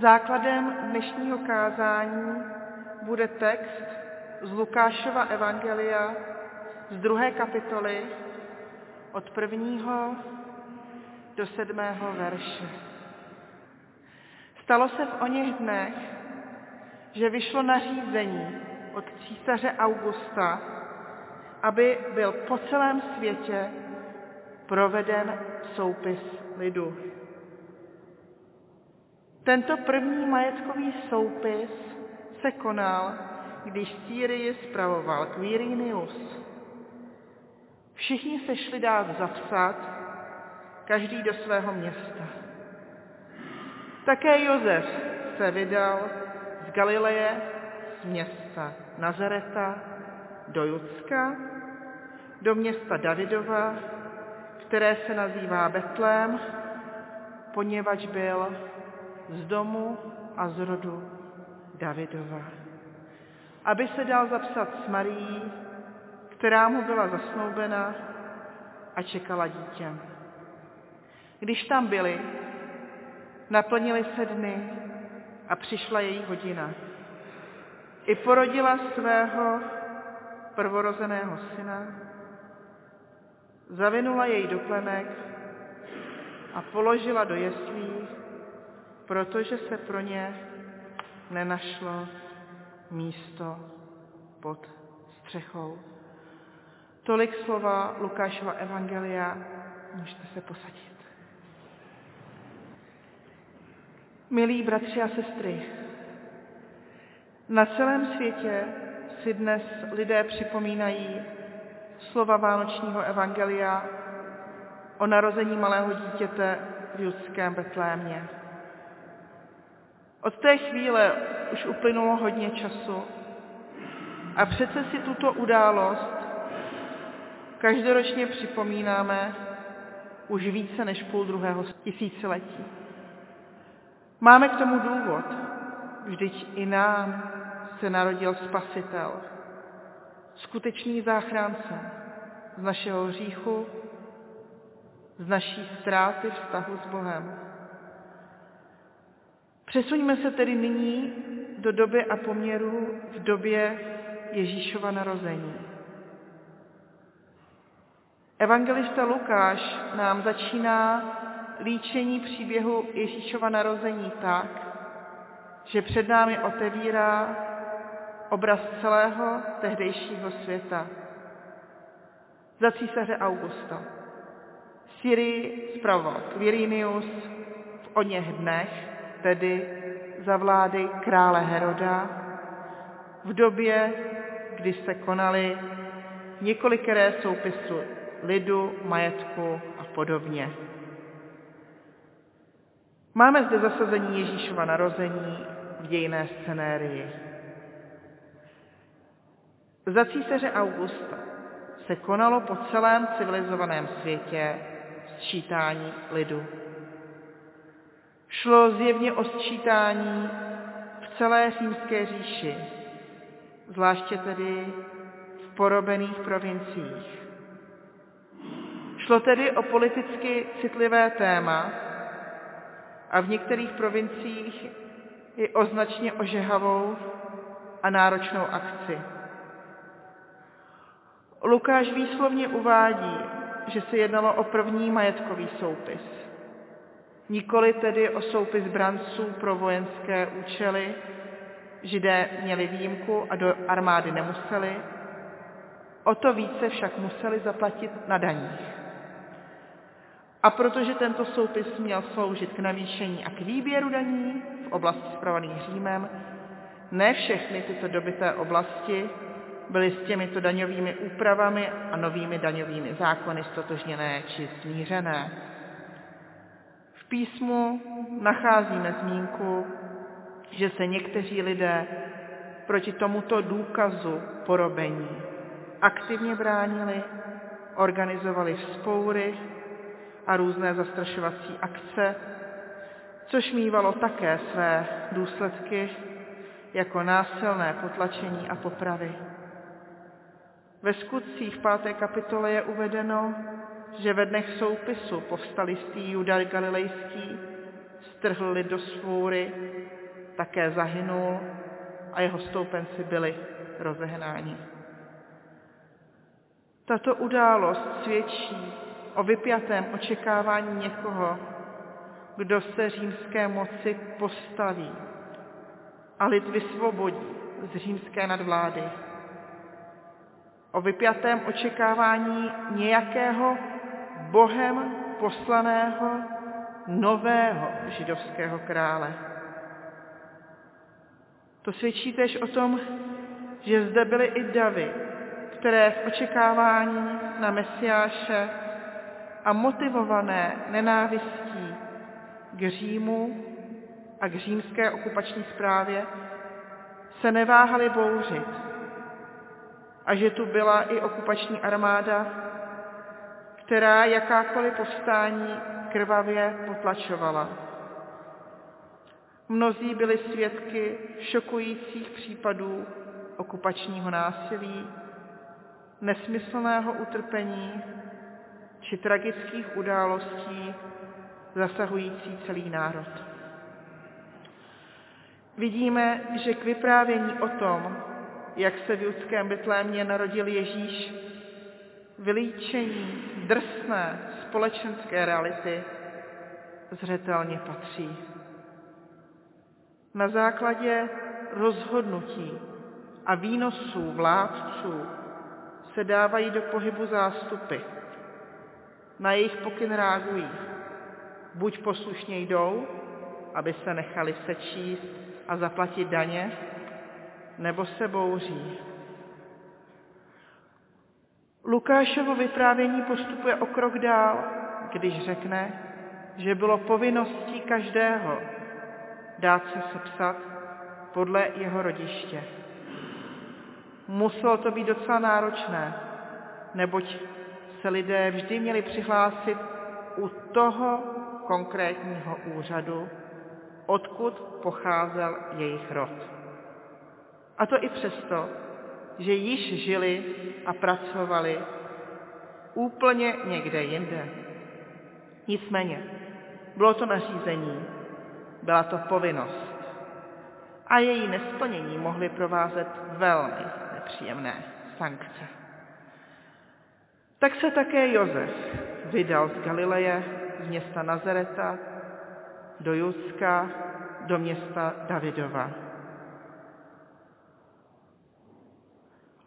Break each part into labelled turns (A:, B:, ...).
A: Základem dnešního kázání bude text z Lukášova Evangelia z druhé kapitoly od prvního do sedmého verše. Stalo se v oněch dnech, že vyšlo nařízení od císaře Augusta, aby byl po celém světě proveden soupis lidu. Tento první majetkový soupis se konal, když Sýrii spravoval Quirinius. Všichni se šli dát zapsat, každý do svého města. Také Josef se vydal z Galileje, z města Nazareta, do Judska, do města Davidova, které se nazývá Betlém, poněvadž byl z domu a z rodu Davidova. Aby se dal zapsat s Marií, která mu byla zasnoubena a čekala dítě. Když tam byli, naplnili se dny a přišla její hodina. I porodila svého prvorozeného syna, zavinula jej do plenek a položila do jeslí, protože se pro ně nenašlo místo pod střechou. Tolik slova Lukášova Evangelia, můžete se posadit. Milí bratři a sestry, na celém světě si dnes lidé připomínají slova Vánočního Evangelia o narození malého dítěte v judském Betlémě. Od té chvíle už uplynulo hodně času a přece si tuto událost každoročně připomínáme už více než půl druhého tisíciletí. Máme k tomu důvod, vždyť i nám se narodil Spasitel, skutečný záchránce z našeho hříchu, z naší ztráty vztahu s Bohem. Přesuňme se tedy nyní do doby a poměru v době Ježíšova narození. Evangelista Lukáš nám začíná líčení příběhu Ježíšova narození tak, že před námi otevírá obraz celého tehdejšího světa. Za císaře Augusta. Syrii spravoval Quirinius v oněch dnech, tedy za vlády krále Heroda, v době, kdy se konaly několikeré soupisy lidu, majetku a podobně. Máme zde zasazení Ježíšova narození v dějné scenérii. Za císaře Augusta se konalo po celém civilizovaném světě sčítání lidu. Šlo zjevně o sčítání v celé římské říši, zvláště tedy v porobených provinciích. Šlo tedy o politicky citlivé téma a v některých provinciích i o značně ožehavou a náročnou akci. Lukáš výslovně uvádí, že se jednalo o první majetkový soupis. Nikoli tedy o soupis branců pro vojenské účely, židé měli výjimku a do armády nemuseli, o to více však museli zaplatit na daních. A protože tento soupis měl sloužit k navýšení a k výběru daní v oblasti spravovaných Římem, ne všechny tyto dobité oblasti byly s těmito daňovými úpravami a novými daňovými zákony stotožněné či smířené. V písmu nacházíme zmínku, že se někteří lidé proti tomuto důkazu porobení aktivně bránili, organizovali vzpoury a různé zastrašovací akce, což mývalo také své důsledky jako násilné potlačení a popravy. Ve skutcích v páté kapitole je uvedeno, že ve dnech soupisu povstalistý Juda Galilejský strhl lid do svůry také zahynul a jeho stoupenci byli rozehnáni. Tato událost svědčí o vypjatém očekávání někoho, kdo se římské moci postaví a lid vysvobodí z římské nadvlády. O vypjatém očekávání nějakého Bohem poslaného nového židovského krále. To svědčí tež o tom, že zde byly i davy, které v očekávání na Mesiáše a motivované nenávistí k Římu a k římské okupační správě se neváhali bouřit a že tu byla i okupační armáda, která jakákoliv povstání krvavě potlačovala. Mnozí byli svědky šokujících případů okupačního násilí, nesmyslného utrpení či tragických událostí zasahující celý národ. Vidíme, že k vyprávění o tom, jak se v judském Betlémě narodil Ježíš, vylíčení drsné společenské reality zřetelně patří. Na základě rozhodnutí a výnosů vládců se dávají do pohybu zástupy. Na jejich pokyn reagují. Buď poslušně jdou, aby se nechali sečíst a zaplatit daně, nebo se bouří. Lukášovo vyprávění postupuje o krok dál, když řekne, že bylo povinností každého dát se sepsat podle jeho rodiště. Muselo to být docela náročné, neboť se lidé vždy měli přihlásit u toho konkrétního úřadu, odkud pocházel jejich rod. A to i přesto, že již žili a pracovali úplně někde jinde. Nicméně, bylo to nařízení, byla to povinnost a její nesplnění mohly provázet velmi nepříjemné sankce. Tak se také Josef vydal z Galileje, z města Nazareta, do Judska, do města Davidova.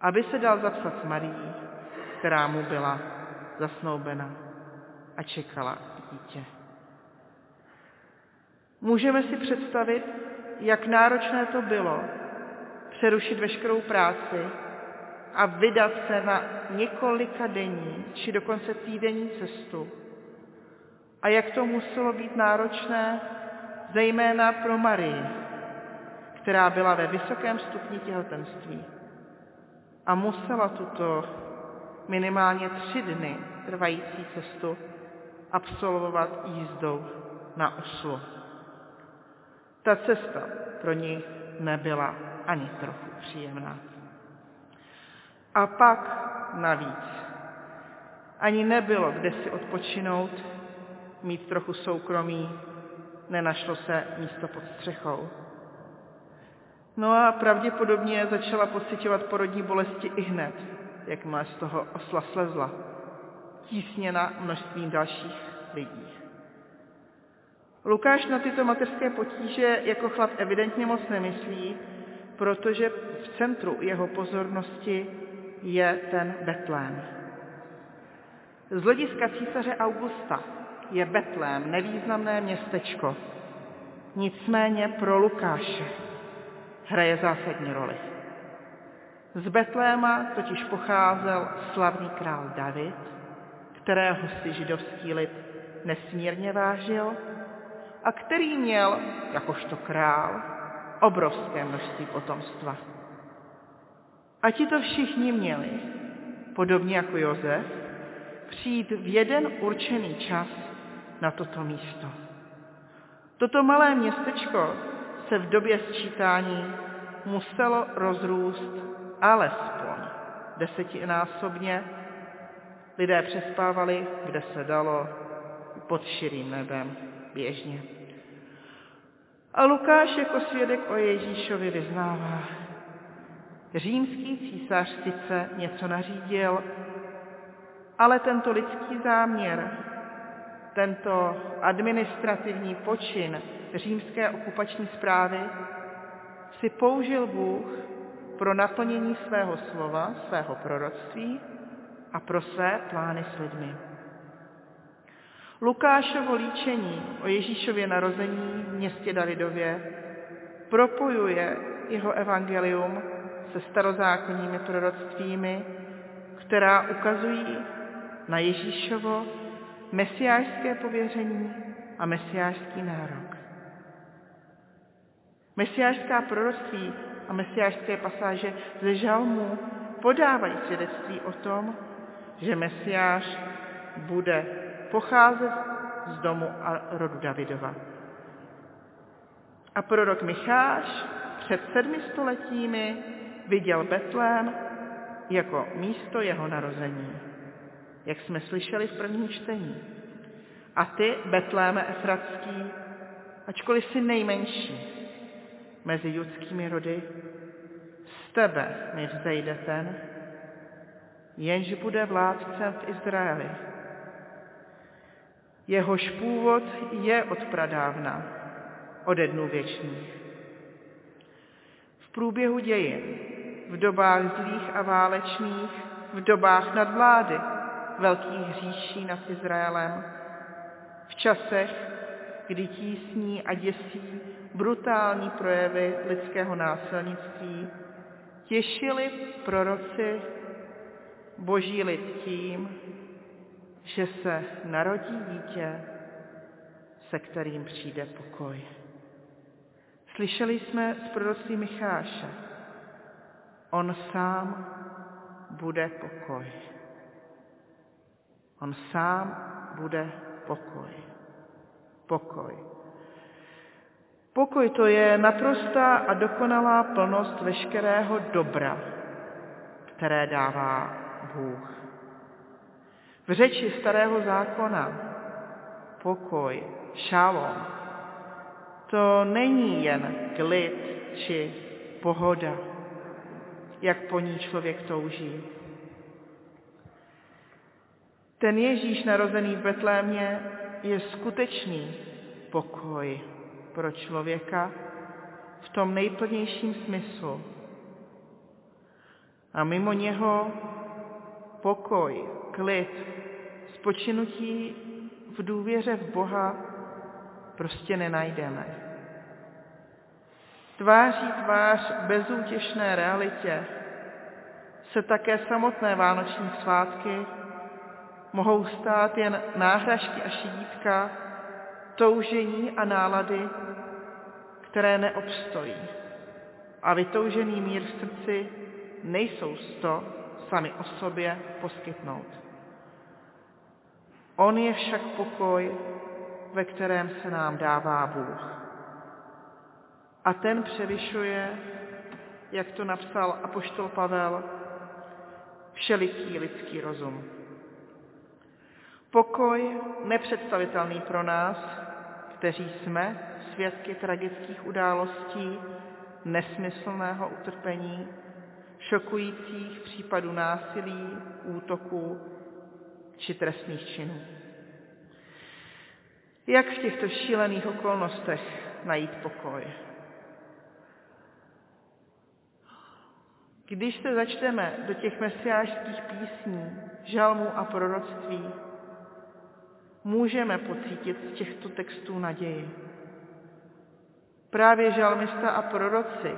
A: Aby se dal zapsat s Marií, která mu byla zasnoubena a čekala dítě. Můžeme si představit, jak náročné to bylo přerušit veškerou práci a vydat se na několika denní či dokonce týdenní cestu. A jak to muselo být náročné, zejména pro Marii, která byla ve vysokém stupni těhotenství a musela tuto minimálně tři dny trvající cestu absolvovat jízdou na oslu. Ta cesta pro ní nebyla ani trochu příjemná. A pak navíc ani nebylo kde si odpočinout, mít trochu soukromí, nenašlo se místo pod střechou. No a pravděpodobně začala pocitovat porodní bolesti i hned, jakmile z toho osla slezla, tísněna množstvím dalších lidí. Lukáš na tyto mateřské potíže jako chlap evidentně moc nemyslí, protože v centru jeho pozornosti je ten Betlém. Z hlediska císaře Augusta je Betlém nevýznamné městečko. Nicméně pro Lukáše hraje zásadní roli. Z Betléma totiž pocházel slavný král David, kterého si židovský lid nesmírně vážil a který měl, jakožto král, obrovské množství potomstva. A ti to všichni měli, podobně jako Jozef, přijít v jeden určený čas na toto místo. Toto malé městečko se v době sčítání muselo rozrůst alespoň desetinásobně. Lidé přespávali, kde se dalo, pod širým nebem běžně. A Lukáš jako svědek o Ježíšovi vyznává. Římský císař sice něco nařídil, ale tento lidský záměr, tento administrativní počin římské okupační zprávy si použil Bůh pro naplnění svého slova, svého proroctví a pro své plány s lidmi. Lukášovo líčení o Ježíšově narození v městě Davidově propojuje jeho evangelium se starozákonními proroctvími, která ukazují na Ježíšovo mesiářské pověření a mesiářský nárok. Mesiářská proroctví a mesiářské pasáže ze žalmů podávají svědectví o tom, že mesiář bude pocházet z domu a rodu Davidova. A prorok Micháš před sedmi stoletími viděl Betlém jako místo jeho narození, jak jsme slyšeli v prvním čtení. A ty, Betléme Efratský, ačkoliv jsi nejmenší mezi judskými rody, z tebe mi vzejde ten, jenž bude vládcem v Izraeli. Jehož původ je od pradávna, ode dnů věčných. V průběhu dějin, v dobách zlých a válečných, v dobách nadvlády velkých říší nad Izraelem, v časech, kdy tísní a děsí brutální projevy lidského násilnictví, těšili proroci boží lid tím, že se narodí dítě, se kterým přijde pokoj. Slyšeli jsme z proroctví Micháše, on sám bude pokoj. On sám bude pokoj. Pokoj. Pokoj to je naprostá a dokonalá plnost veškerého dobra, které dává Bůh. V řeči starého zákona pokoj, šalom, to není jen klid či pohoda, jak po ní člověk touží. Ten Ježíš narozený v Betlémě je skutečný pokoj pro člověka v tom nejplnějším smyslu. A mimo něho pokoj, klid, spočinutí v důvěře v Boha prostě nenajdeme. Tváří tvář bezútěšné realitě se také samotné vánoční svátky mohou stát jen náhražky a šidítka toužení a nálady, které neobstojí. A vytoužený mír v srdci nejsou to sami o sobě poskytnout. On je však pokoj, ve kterém se nám dává Bůh. A ten převyšuje, jak to napsal apoštol Pavel, všeliký lidský rozum. Pokoj nepředstavitelný pro nás, kteří jsme svědky tragických událostí, nesmyslného utrpení, šokujících případů násilí, útoků či trestných činů. Jak v těchto šílených okolnostech najít pokoj? Když se začteme do těch mesiářských písní, žalmů a proroctví, můžeme pocítit z těchto textů naději. Právě žalmista a proroci,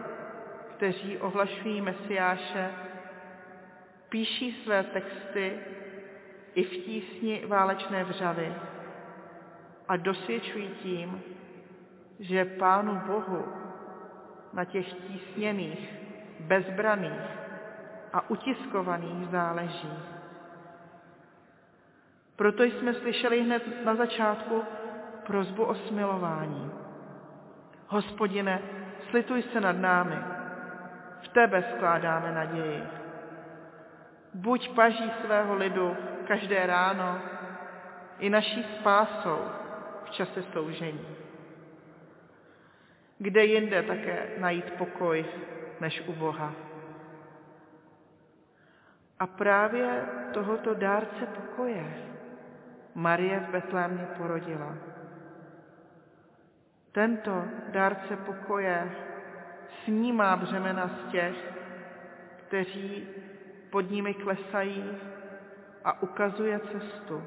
A: kteří ohlašují Mesiáše, píší své texty i v tísni válečné vřavy a dosvědčují tím, že Pánu Bohu na těch tísněných, bezbraných a utiskovaných záleží. Proto jsme slyšeli hned na začátku prozbu o smilování. Hospodine, slituj se nad námi, v tebe skládáme naději. Buď paží svého lidu každé ráno i naší spásou v čase soužení. Kde jinde také najít pokoj než u Boha. A právě tohoto dárce pokoje Marie v Betlémě porodila. Tento dárce pokoje snímá břemena z těch, kteří pod nimi klesají a ukazuje cestu.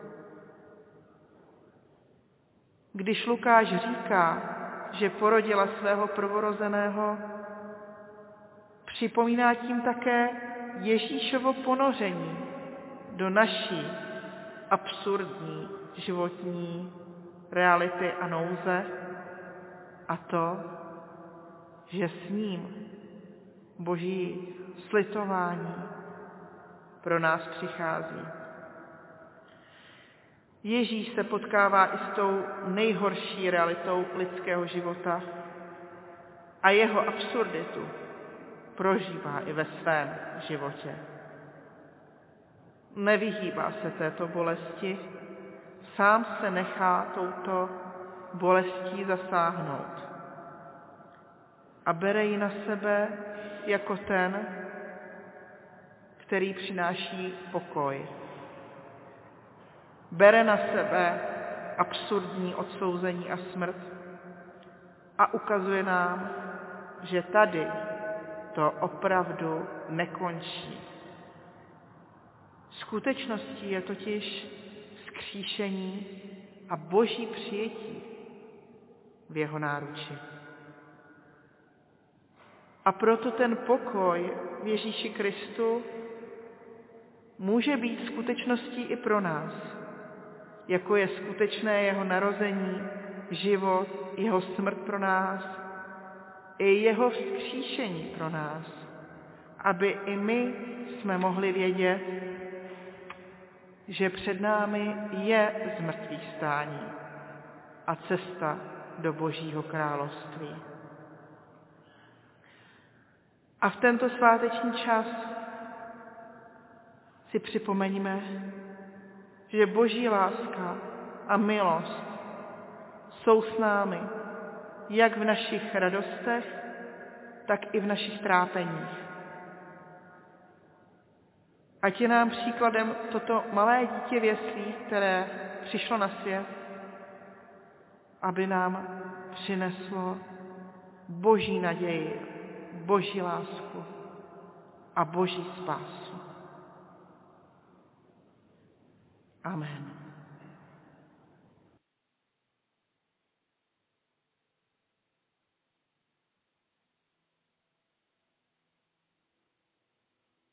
A: Když Lukáš říká, že porodila svého prvorozeného, připomíná tím také Ježíšovo ponoření do naší absurdní životní reality a nouze a to, že s ním boží slitování pro nás přichází. Ježíš se potkává i s tou nejhorší realitou lidského života a jeho absurditu prožívá i ve svém životě. Nevyhýbá se této bolesti, sám se nechá touto bolestí zasáhnout a bere ji na sebe jako ten, který přináší pokoj. Bere na sebe absurdní odsouzení a smrt a ukazuje nám, že tady to opravdu nekončí. Skutečností je totiž skříšení a boží přijetí v jeho náruči. A proto ten pokoj v Ježíši Kristu může být skutečností i pro nás, jako je skutečné jeho narození, život, jeho smrt pro nás, i jeho vzkříšení pro nás, aby i my jsme mohli vědět, že před námi je zmrtvý stání a cesta do Božího království. A v tento sváteční čas si připomeňme, že Boží láska a milost jsou s námi jak v našich radostech, tak i v našich trápeních. Ať je nám příkladem toto malé dítě věslí, které přišlo na svět, aby nám přineslo boží naději, boží lásku a boží spásu. Amen.